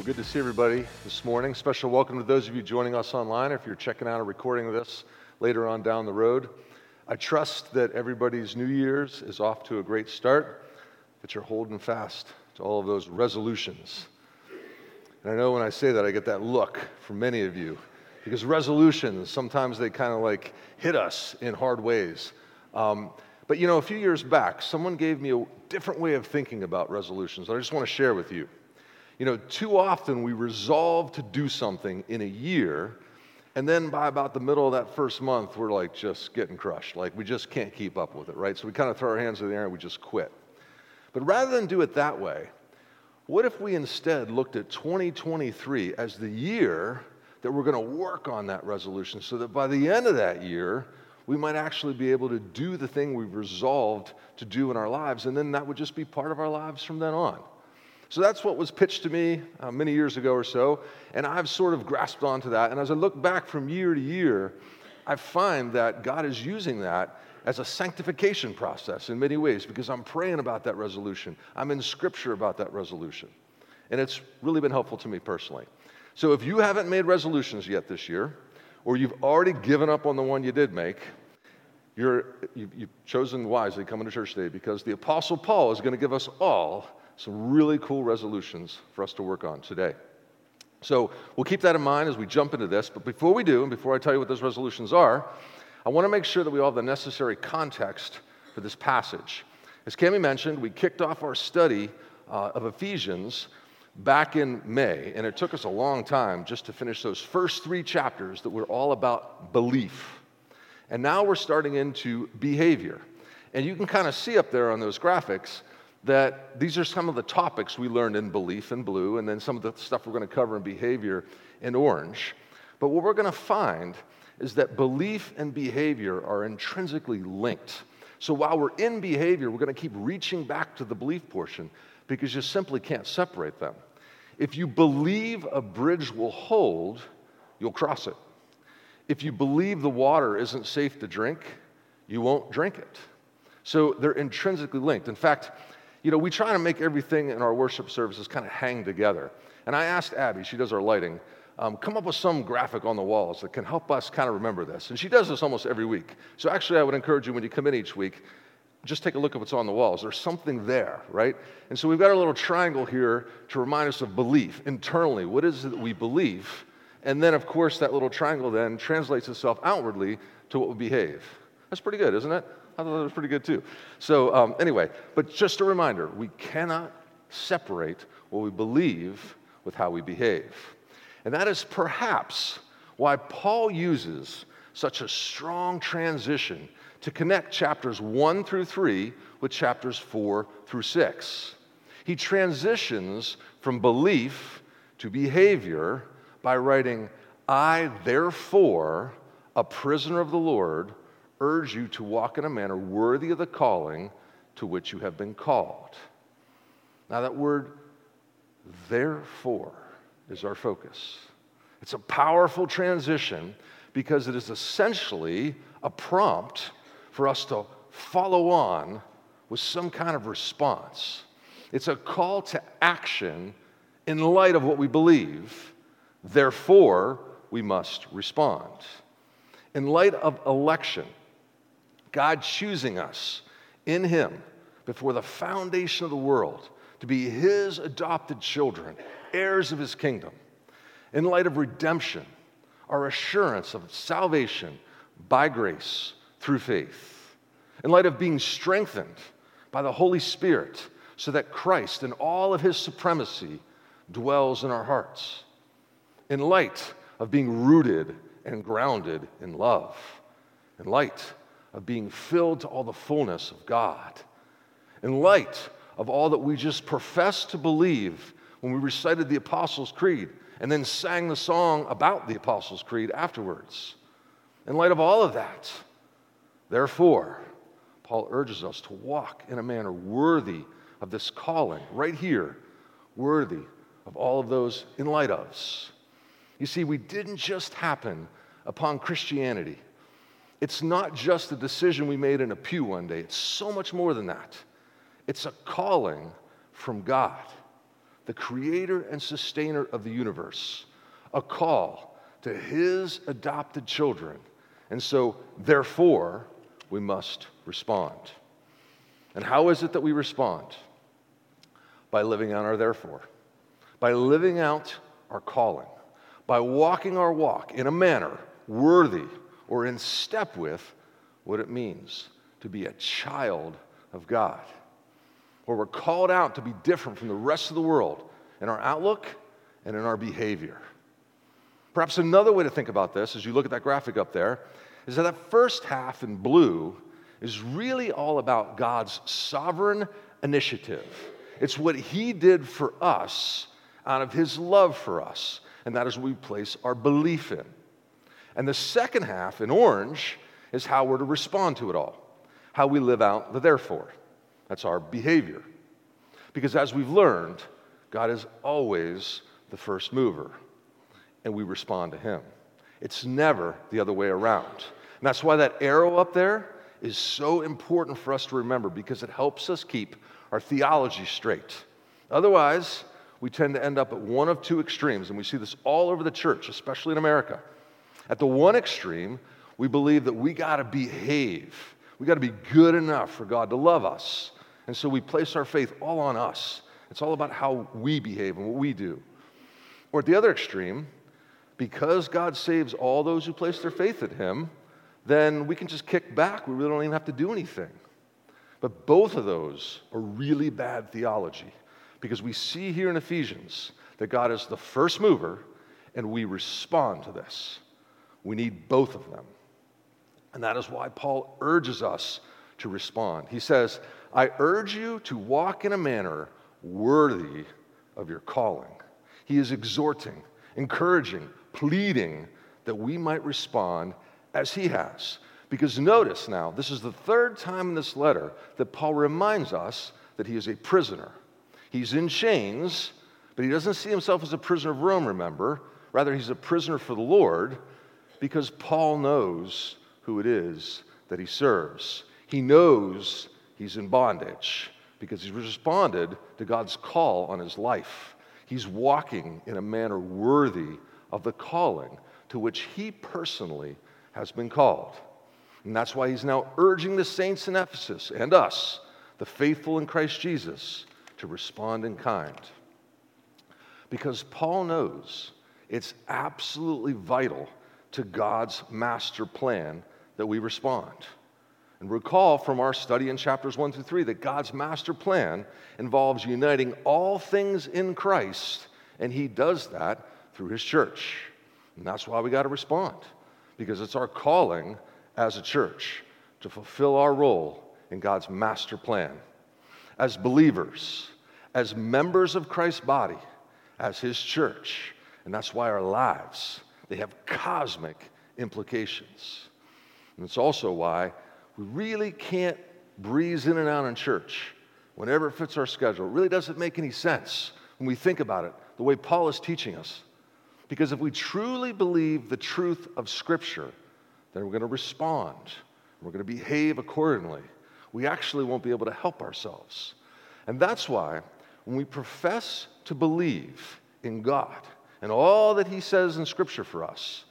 Well, good to see everybody this morning. Special welcome to those of you joining us online. If you're checking out a recording of this later on down the road, I trust that everybody's New Year's is off to a great start, that you're holding fast to all of those resolutions. And I know when I say that, I get that look from many of you because resolutions sometimes they kind of like hit us in hard ways. Um, but you know, a few years back, someone gave me a different way of thinking about resolutions that I just want to share with you. You know, too often we resolve to do something in a year, and then by about the middle of that first month, we're like just getting crushed. Like we just can't keep up with it, right? So we kind of throw our hands in the air and we just quit. But rather than do it that way, what if we instead looked at 2023 as the year that we're going to work on that resolution so that by the end of that year, we might actually be able to do the thing we've resolved to do in our lives, and then that would just be part of our lives from then on. So that's what was pitched to me uh, many years ago or so, and I've sort of grasped onto that. And as I look back from year to year, I find that God is using that as a sanctification process in many ways because I'm praying about that resolution. I'm in scripture about that resolution. And it's really been helpful to me personally. So if you haven't made resolutions yet this year, or you've already given up on the one you did make, you're, you've chosen wisely coming to church today because the Apostle Paul is going to give us all some really cool resolutions for us to work on today. So we'll keep that in mind as we jump into this. But before we do, and before I tell you what those resolutions are, I want to make sure that we all have the necessary context for this passage. As Cami mentioned, we kicked off our study uh, of Ephesians back in May, and it took us a long time just to finish those first three chapters that were all about belief. And now we're starting into behavior. And you can kind of see up there on those graphics that these are some of the topics we learned in belief in blue, and then some of the stuff we're going to cover in behavior in orange. But what we're going to find is that belief and behavior are intrinsically linked. So while we're in behavior, we're going to keep reaching back to the belief portion because you simply can't separate them. If you believe a bridge will hold, you'll cross it. If you believe the water isn't safe to drink, you won't drink it. So they're intrinsically linked. In fact, you know, we try to make everything in our worship services kind of hang together. And I asked Abby, she does our lighting, um, come up with some graphic on the walls that can help us kind of remember this. And she does this almost every week. So actually, I would encourage you when you come in each week, just take a look at what's on the walls. There's something there, right? And so we've got a little triangle here to remind us of belief internally. What is it that we believe? And then, of course, that little triangle then translates itself outwardly to what we behave. That's pretty good, isn't it? I thought that was pretty good too. So, um, anyway, but just a reminder we cannot separate what we believe with how we behave. And that is perhaps why Paul uses such a strong transition to connect chapters 1 through 3 with chapters 4 through 6. He transitions from belief to behavior by writing, I, therefore, a prisoner of the Lord, urge you to walk in a manner worthy of the calling to which you have been called. Now, that word, therefore, is our focus. It's a powerful transition because it is essentially a prompt for us to follow on with some kind of response. It's a call to action in light of what we believe. Therefore, we must respond. In light of election, God choosing us in Him before the foundation of the world to be His adopted children, heirs of His kingdom. In light of redemption, our assurance of salvation by grace through faith. In light of being strengthened by the Holy Spirit so that Christ in all of His supremacy dwells in our hearts. In light of being rooted and grounded in love. In light of being filled to all the fullness of God. In light of all that we just professed to believe when we recited the Apostles' Creed and then sang the song about the Apostles' Creed afterwards. In light of all of that, therefore, Paul urges us to walk in a manner worthy of this calling, right here, worthy of all of those in light ofs. You see, we didn't just happen upon Christianity it's not just a decision we made in a pew one day, it's so much more than that. It's a calling from God the creator and sustainer of the universe, a call to his adopted children. And so, therefore, we must respond. And how is it that we respond? By living out our therefore, by living out our calling, by walking our walk in a manner worthy or in step with what it means to be a child of God, where we're called out to be different from the rest of the world in our outlook and in our behavior. Perhaps another way to think about this, as you look at that graphic up there, is that that first half in blue is really all about God's sovereign initiative. It's what He did for us out of His love for us, and that is what we place our belief in. And the second half in orange is how we're to respond to it all, how we live out the therefore. That's our behavior. Because as we've learned, God is always the first mover, and we respond to Him. It's never the other way around. And that's why that arrow up there is so important for us to remember because it helps us keep our theology straight. Otherwise, we tend to end up at one of two extremes, and we see this all over the church, especially in America. At the one extreme, we believe that we got to behave. We got to be good enough for God to love us. And so we place our faith all on us. It's all about how we behave and what we do. Or at the other extreme, because God saves all those who place their faith in Him, then we can just kick back. We really don't even have to do anything. But both of those are really bad theology because we see here in Ephesians that God is the first mover and we respond to this. We need both of them. And that is why Paul urges us to respond. He says, I urge you to walk in a manner worthy of your calling. He is exhorting, encouraging, pleading that we might respond as he has. Because notice now, this is the third time in this letter that Paul reminds us that he is a prisoner. He's in chains, but he doesn't see himself as a prisoner of Rome, remember. Rather, he's a prisoner for the Lord because Paul knows who it is that he serves. He knows he's in bondage because he's responded to God's call on his life. He's walking in a manner worthy of the calling to which he personally has been called. And that's why he's now urging the saints in Ephesus and us, the faithful in Christ Jesus, to respond in kind. Because Paul knows it's absolutely vital to God's master plan that we respond. And recall from our study in chapters 1 through 3 that God's master plan involves uniting all things in Christ, and He does that through His church. And that's why we got to respond, because it's our calling as a church to fulfill our role in God's master plan. As believers, as members of Christ's body, as His church. And that's why our lives they have cosmic implications. And it's also why we really can't breeze in and out in church whenever it fits our schedule. It really doesn't make any sense when we think about it the way Paul is teaching us. Because if we truly believe the truth of Scripture, then we're going to respond. We're going to behave accordingly. We actually won't be able to help ourselves. And that's why when we profess to believe in God, and all that he says in Scripture for us,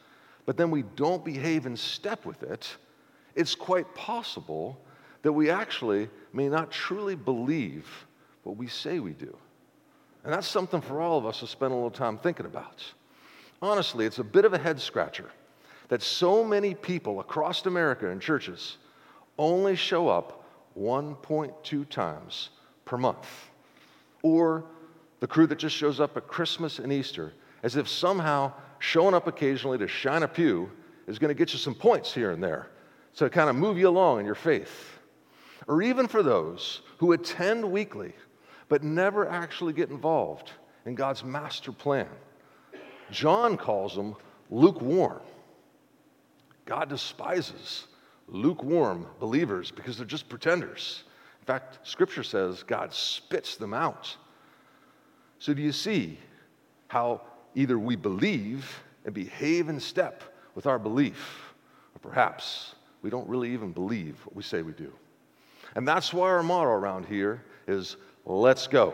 but then we don't behave in step with it, it's quite possible that we actually may not truly believe what we say we do. And that's something for all of us to spend a little time thinking about. Honestly, it's a bit of a head scratcher that so many people across America in churches only show up 1.2 times per month. Or the crew that just shows up at Christmas and Easter as if somehow showing up occasionally to shine a pew is going to get you some points here and there to kind of move you along in your faith. Or even for those who attend weekly but never actually get involved in God's master plan. John calls them lukewarm. God despises lukewarm believers because they're just pretenders. In fact, Scripture says God spits them out. So, do you see how Either we believe and behave in step with our belief, or perhaps we don't really even believe what we say we do. And that's why our motto around here is let's go.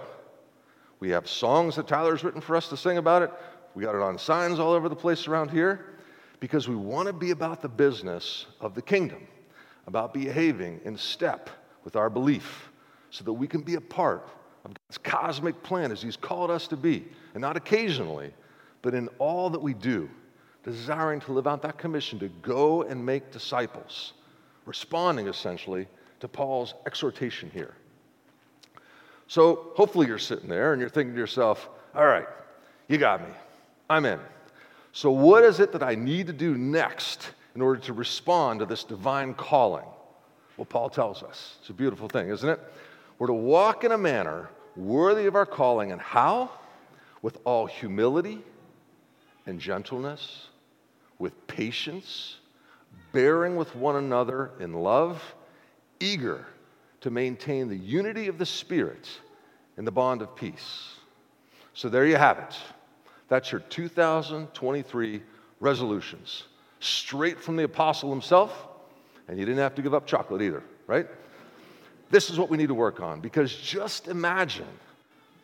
We have songs that Tyler's written for us to sing about it. We got it on signs all over the place around here because we want to be about the business of the kingdom, about behaving in step with our belief so that we can be a part of God's cosmic plan as He's called us to be, and not occasionally, but in all that we do, desiring to live out that commission to go and make disciples, responding essentially to Paul's exhortation here. So hopefully you're sitting there and you're thinking to yourself, all right, you got me. I'm in. So, what is it that I need to do next in order to respond to this divine calling? Well, Paul tells us. It's a beautiful thing, isn't it? We're to walk in a manner worthy of our calling. And how? With all humility and gentleness, with patience, bearing with one another in love, eager to maintain the unity of the Spirit in the bond of peace. So there you have it. That's your 2023 resolutions, straight from the apostle himself, and you didn't have to give up chocolate either, right? This is what we need to work on because just imagine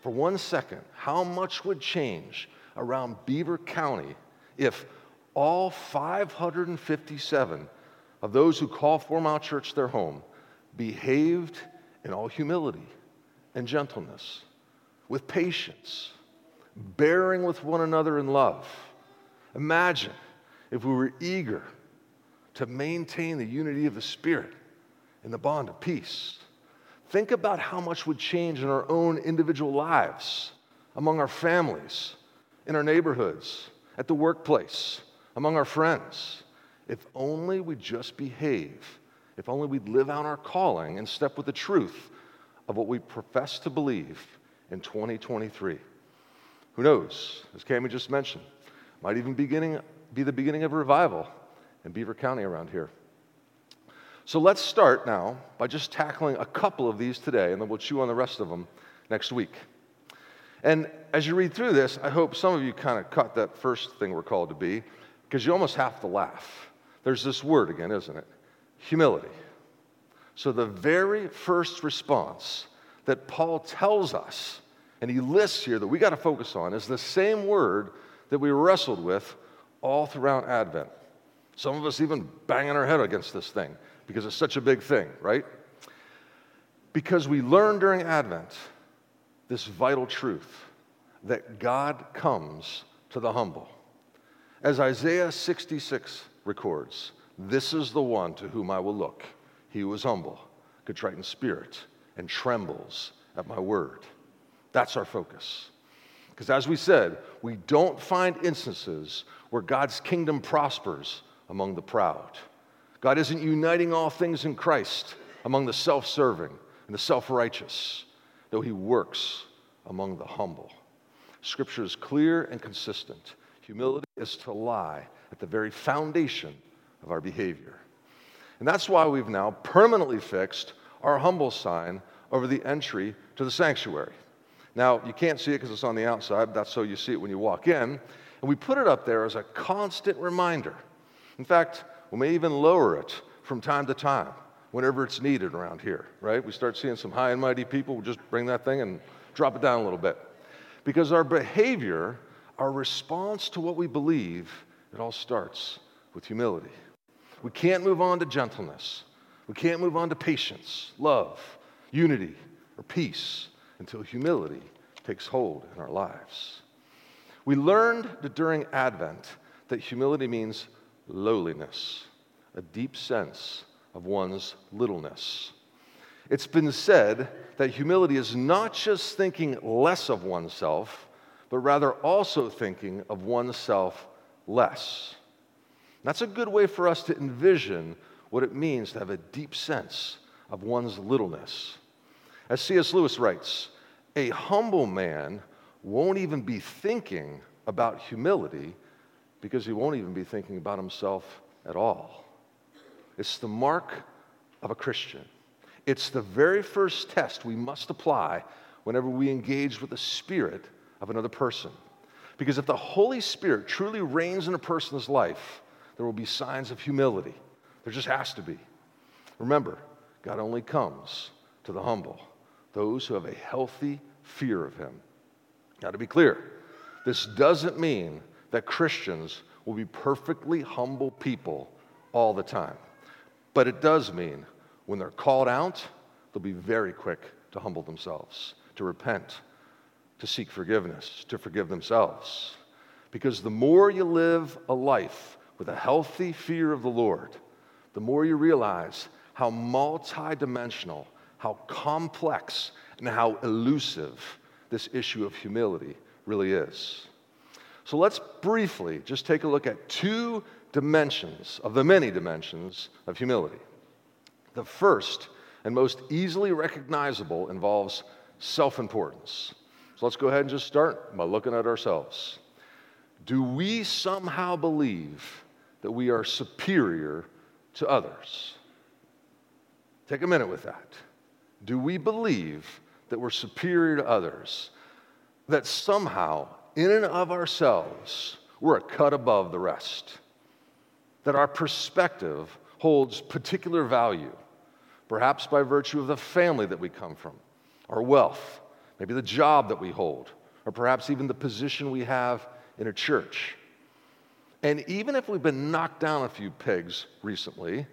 for one second how much would change around Beaver County if all 557 of those who call Four Mile Church their home behaved in all humility and gentleness, with patience, bearing with one another in love. Imagine if we were eager to maintain the unity of the Spirit in the bond of peace. Think about how much would change in our own individual lives, among our families, in our neighborhoods, at the workplace, among our friends, if only we just behave if only we'd live out our calling and step with the truth of what we profess to believe in 2023. Who knows? As Cami just mentioned, might even beginning, be the beginning of a revival in Beaver County around here. So let's start now by just tackling a couple of these today, and then we'll chew on the rest of them next week. And as you read through this, I hope some of you kind of caught that first thing we're called to be, because you almost have to laugh. There's this word again, isn't it? humility. So, the very first response that Paul tells us, and he lists here that we got to focus on, is the same word that we wrestled with all throughout Advent. Some of us even banging our head against this thing because it's such a big thing, right? Because we learned during Advent this vital truth that God comes to the humble. As Isaiah 66 records, this is the one to whom I will look. He who is humble, contrite in spirit, and trembles at my word. That's our focus. Because as we said, we don't find instances where God's kingdom prospers among the proud. God isn't uniting all things in Christ among the self serving and the self righteous, though He works among the humble. Scripture is clear and consistent. Humility is to lie at the very foundation of our behavior. And that's why we've now permanently fixed our humble sign over the entry to the sanctuary. Now, you can't see it because it's on the outside, that's so you see it when you walk in. And we put it up there as a constant reminder. In fact, we may even lower it from time to time whenever it's needed around here, right? We start seeing some high and mighty people, we'll just bring that thing and drop it down a little bit. Because our behavior, our response to what we believe, it all starts with humility. We can't move on to gentleness. We can't move on to patience, love, unity, or peace until humility takes hold in our lives. We learned that during Advent that humility means lowliness, a deep sense of one's littleness. It's been said that humility is not just thinking less of oneself, but rather also thinking of oneself less. That's a good way for us to envision what it means to have a deep sense of one's littleness. As C.S. Lewis writes, a humble man won't even be thinking about humility because he won't even be thinking about himself at all. It's the mark of a Christian. It's the very first test we must apply whenever we engage with the spirit of another person. Because if the Holy Spirit truly reigns in a person's life, there will be signs of humility. There just has to be. Remember, God only comes to the humble, those who have a healthy fear of Him. Now, to be clear, this doesn't mean that Christians will be perfectly humble people all the time. But it does mean when they're called out, they'll be very quick to humble themselves, to repent, to seek forgiveness, to forgive themselves. Because the more you live a life with a healthy fear of the Lord, the more you realize how multidimensional, how complex, and how elusive this issue of humility really is. So let's briefly just take a look at two dimensions of the many dimensions of humility. The first and most easily recognizable involves self importance. So let's go ahead and just start by looking at ourselves. Do we somehow believe that we are superior to others? Take a minute with that. Do we believe that we're superior to others? That somehow, in and of ourselves, we're a cut above the rest? That our perspective holds particular value, perhaps by virtue of the family that we come from, our wealth, maybe the job that we hold, or perhaps even the position we have in a church. And even if we've been knocked down a few pegs recently,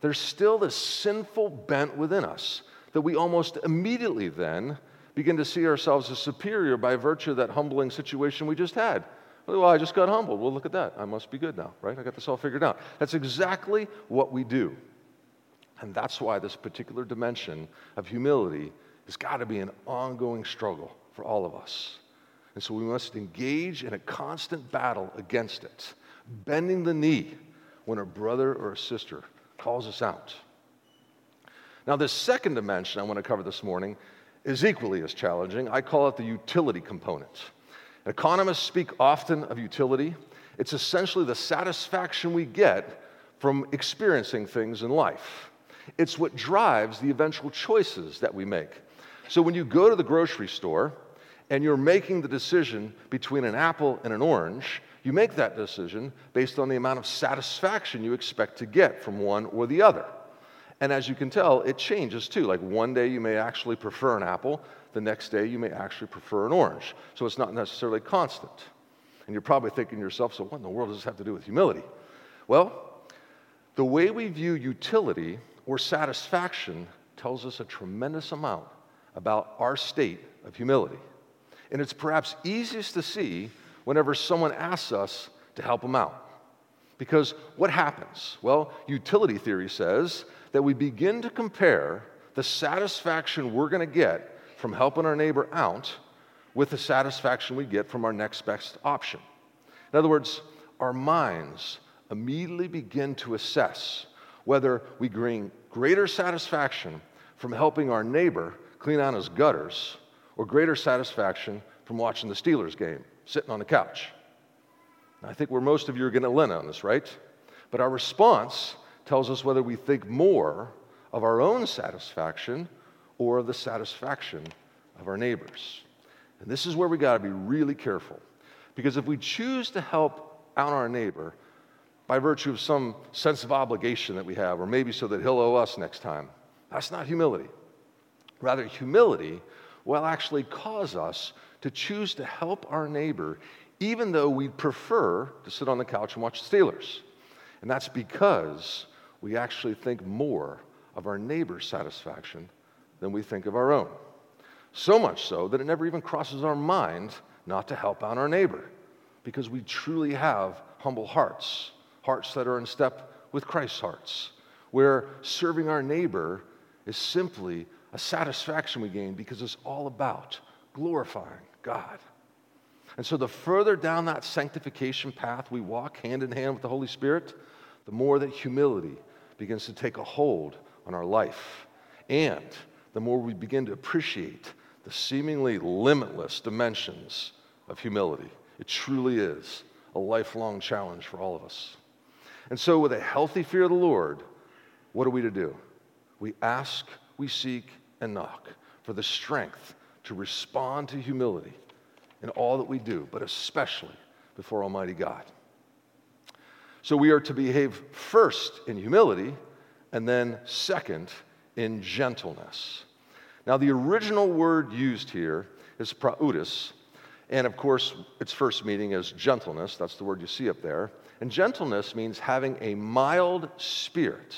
there's still this sinful bent within us that we almost immediately then begin to see ourselves as superior by virtue of that humbling situation we just had. Well, I just got humbled. Well, look at that. I must be good now, right? I got this all figured out. That's exactly what we do. And that's why this particular dimension of humility has got to be an ongoing struggle for all of us. And so we must engage in a constant battle against it, bending the knee when a brother or a sister calls us out. Now, this second dimension I want to cover this morning is equally as challenging. I call it the utility component. Economists speak often of utility. It's essentially the satisfaction we get from experiencing things in life. It's what drives the eventual choices that we make. So when you go to the grocery store and you're making the decision between an apple and an orange, you make that decision based on the amount of satisfaction you expect to get from one or the other. And as you can tell, it changes too. Like one day you may actually prefer an apple, the next day you may actually prefer an orange. So it's not necessarily constant. And you're probably thinking to yourself, so what in the world does this have to do with humility? Well, the way we view utility or satisfaction tells us a tremendous amount about our state of humility. And it's perhaps easiest to see whenever someone asks us to help them out. Because what happens? Well, utility theory says that we begin to compare the satisfaction we're going to get from helping our neighbor out with the satisfaction we get from our next best option. In other words, our minds immediately begin to assess whether we gain greater satisfaction from helping our neighbor clean out his gutters or greater satisfaction from watching the Steelers game, sitting on the couch. I think where most of you are going to lean on this, right? But our response tells us whether we think more of our own satisfaction or the satisfaction of our neighbors. And this is where we got to be really careful. Because if we choose to help out our neighbor by virtue of some sense of obligation that we have, or maybe so that he'll owe us next time, that's not humility. Rather, humility will actually cause us to choose to help our neighbor, even though we prefer to sit on the couch and watch the Steelers. And that's because we actually think more of our neighbor's satisfaction than we think of our own. So much so that it never even crosses our mind not to help out our neighbor because we truly have humble hearts, hearts that are in step with Christ's hearts, where serving our neighbor is simply a satisfaction we gain because it's all about glorifying God. And so, the further down that sanctification path we walk hand in hand with the Holy Spirit, the more that humility begins to take a hold on our life. And the more we begin to appreciate the seemingly limitless dimensions of humility. It truly is a lifelong challenge for all of us. And so, with a healthy fear of the Lord, what are we to do? We ask, we seek, and knock for the strength to respond to humility in all that we do, but especially before Almighty God. So, we are to behave first in humility and then second in gentleness. Now, the original word used here is praudis, And of course, its first meaning is gentleness. That's the word you see up there. And gentleness means having a mild spirit.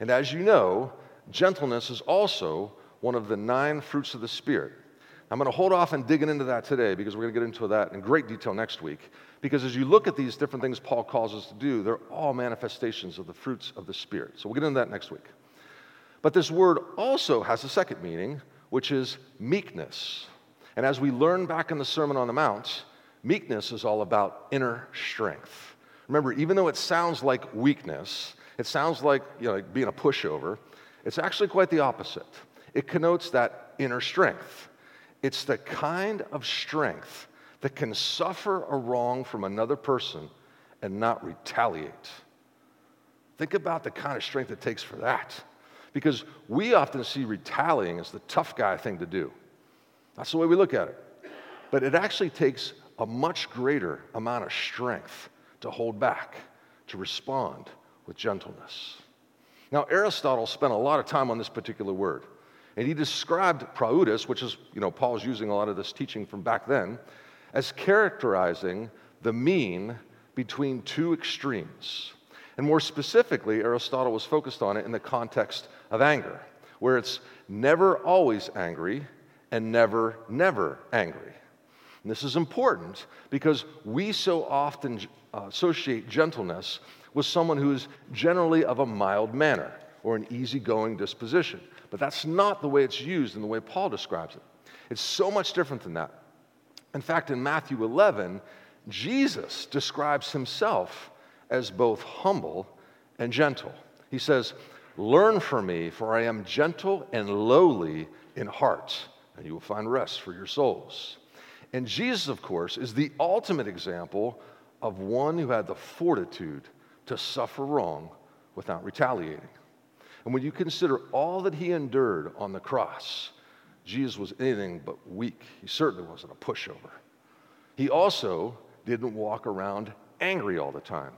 And as you know, gentleness is also one of the nine fruits of the Spirit. I'm going to hold off on digging into that today because we're going to get into that in great detail next week. Because as you look at these different things Paul calls us to do, they're all manifestations of the fruits of the Spirit. So we'll get into that next week. But this word also has a second meaning, which is meekness. And as we learn back in the Sermon on the Mount, meekness is all about inner strength. Remember, even though it sounds like weakness, it sounds like, you know, like being a pushover, it's actually quite the opposite. It connotes that inner strength. It's the kind of strength that can suffer a wrong from another person and not retaliate. Think about the kind of strength it takes for that. Because we often see retaliating as the tough guy thing to do. That's the way we look at it. But it actually takes a much greater amount of strength to hold back, to respond with gentleness. Now, Aristotle spent a lot of time on this particular word. And he described praudus, which is, you know, Paul's using a lot of this teaching from back then, as characterizing the mean between two extremes. And more specifically, Aristotle was focused on it in the context of anger, where it's never always angry and never, never angry. And this is important because we so often uh, associate gentleness with someone who is generally of a mild manner or an easygoing disposition. But that's not the way it's used in the way Paul describes it. It's so much different than that. In fact, in Matthew 11, Jesus describes himself as both humble and gentle. He says, Learn from me, for I am gentle and lowly in heart, and you will find rest for your souls. And Jesus, of course, is the ultimate example of one who had the fortitude to suffer wrong without retaliating. And when you consider all that he endured on the cross, Jesus was anything but weak. He certainly wasn't a pushover. He also didn't walk around angry all the time.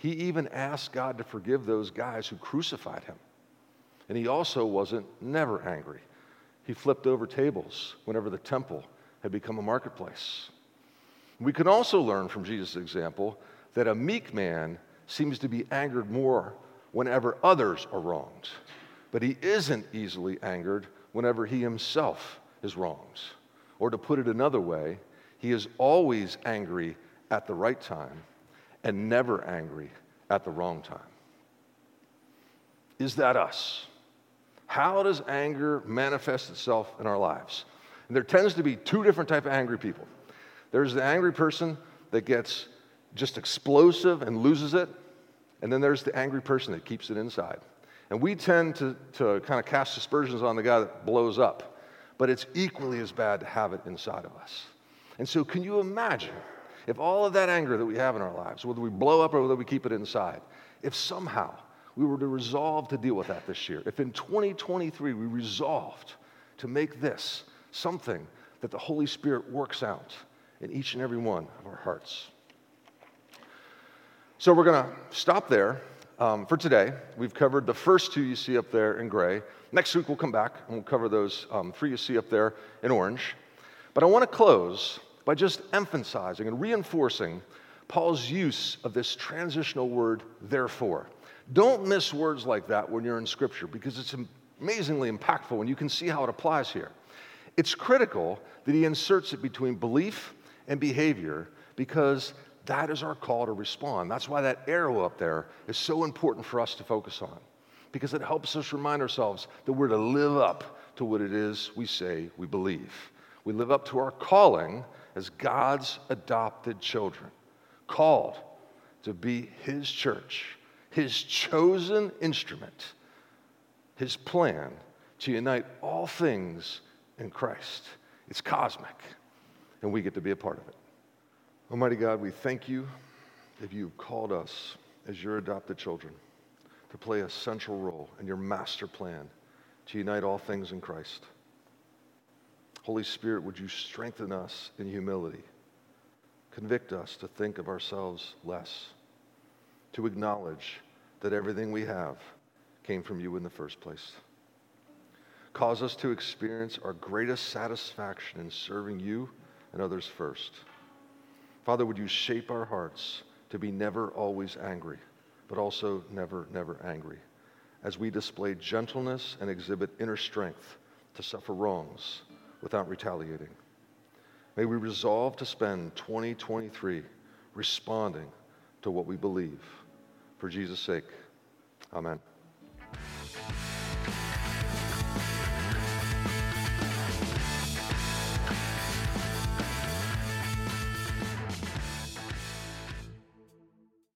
He even asked God to forgive those guys who crucified him. And he also wasn't never angry. He flipped over tables whenever the temple had become a marketplace. We can also learn from Jesus' example that a meek man seems to be angered more whenever others are wronged, but he isn't easily angered whenever he himself is wronged. Or to put it another way, he is always angry at the right time and never angry at the wrong time. Is that us? How does anger manifest itself in our lives? And there tends to be two different type of angry people. There's the angry person that gets just explosive and loses it, and then there's the angry person that keeps it inside. And we tend to, to kind of cast aspersions on the guy that blows up, but it's equally as bad to have it inside of us. And so, can you imagine if all of that anger that we have in our lives, whether we blow up or whether we keep it inside, if somehow we were to resolve to deal with that this year, if in 2023 we resolved to make this something that the Holy Spirit works out in each and every one of our hearts. So we're going to stop there um, for today. We've covered the first two you see up there in gray. Next week we'll come back and we'll cover those um, three you see up there in orange. But I want to close by just emphasizing and reinforcing Paul's use of this transitional word, therefore. Don't miss words like that when you're in Scripture because it's amazingly impactful and you can see how it applies here. It's critical that he inserts it between belief and behavior because that is our call to respond. That's why that arrow up there is so important for us to focus on, because it helps us remind ourselves that we're to live up to what it is we say we believe. We live up to our calling as God's adopted children, called to be His church, His chosen instrument, His plan to unite all things in Christ. It's cosmic, and we get to be a part of it. Almighty God, we thank you that you've called us as your adopted children to play a central role in your master plan to unite all things in Christ. Holy Spirit, would you strengthen us in humility? Convict us to think of ourselves less, to acknowledge that everything we have came from you in the first place. Cause us to experience our greatest satisfaction in serving you and others first. Father, would you shape our hearts to be never always angry, but also never, never angry, as we display gentleness and exhibit inner strength to suffer wrongs without retaliating. May we resolve to spend 2023 responding to what we believe. For Jesus' sake, amen.